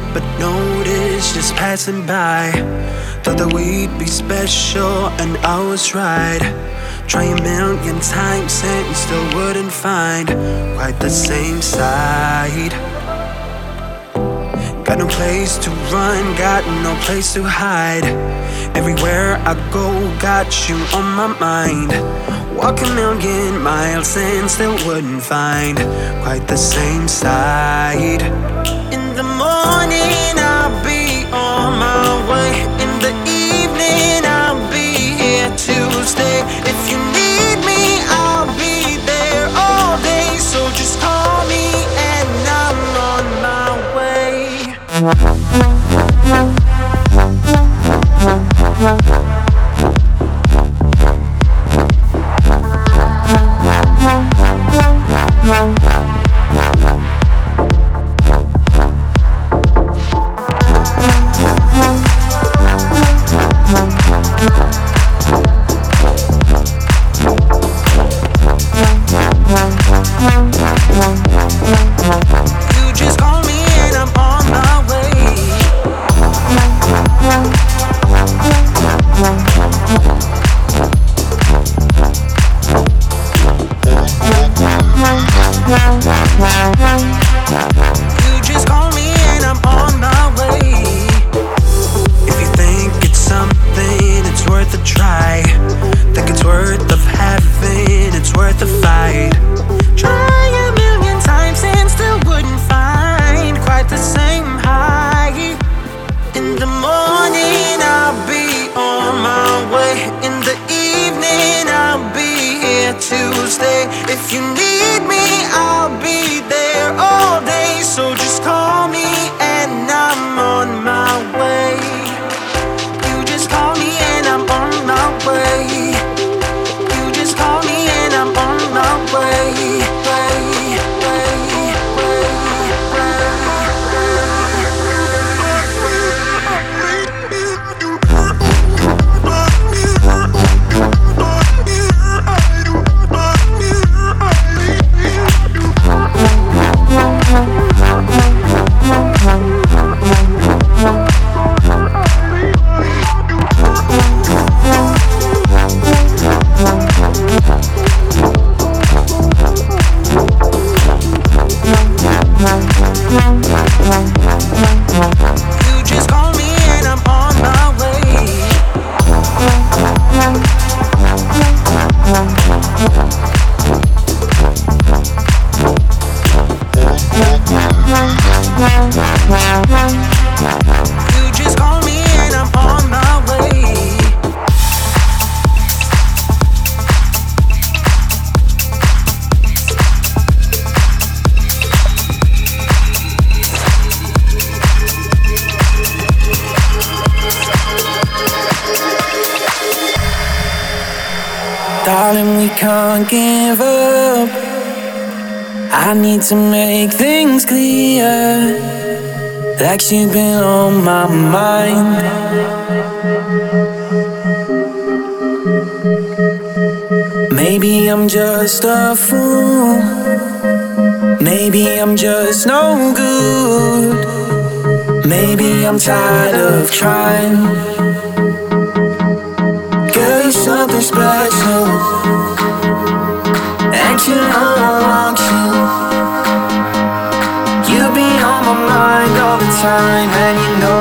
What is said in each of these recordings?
Help but notice just passing by. Thought that we'd be special, and I was right. Try a million times and still wouldn't find quite the same side. Got no place to run, got no place to hide. Everywhere I go, got you on my mind. Walk a million miles and still wouldn't find quite the same side. In the morning, I'll be on my way. In the evening, I'll be here to stay. If you need me, I'll be there all day. So just call me and I'm on my way. Like she's been on my mind. Maybe I'm just a fool. Maybe I'm just no good. Maybe I'm tired of trying. Girl, you're something special. Know I want you. Time, and you know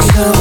come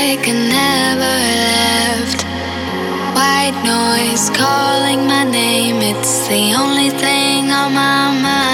like I never left. White noise calling my name, it's the only thing on my mind.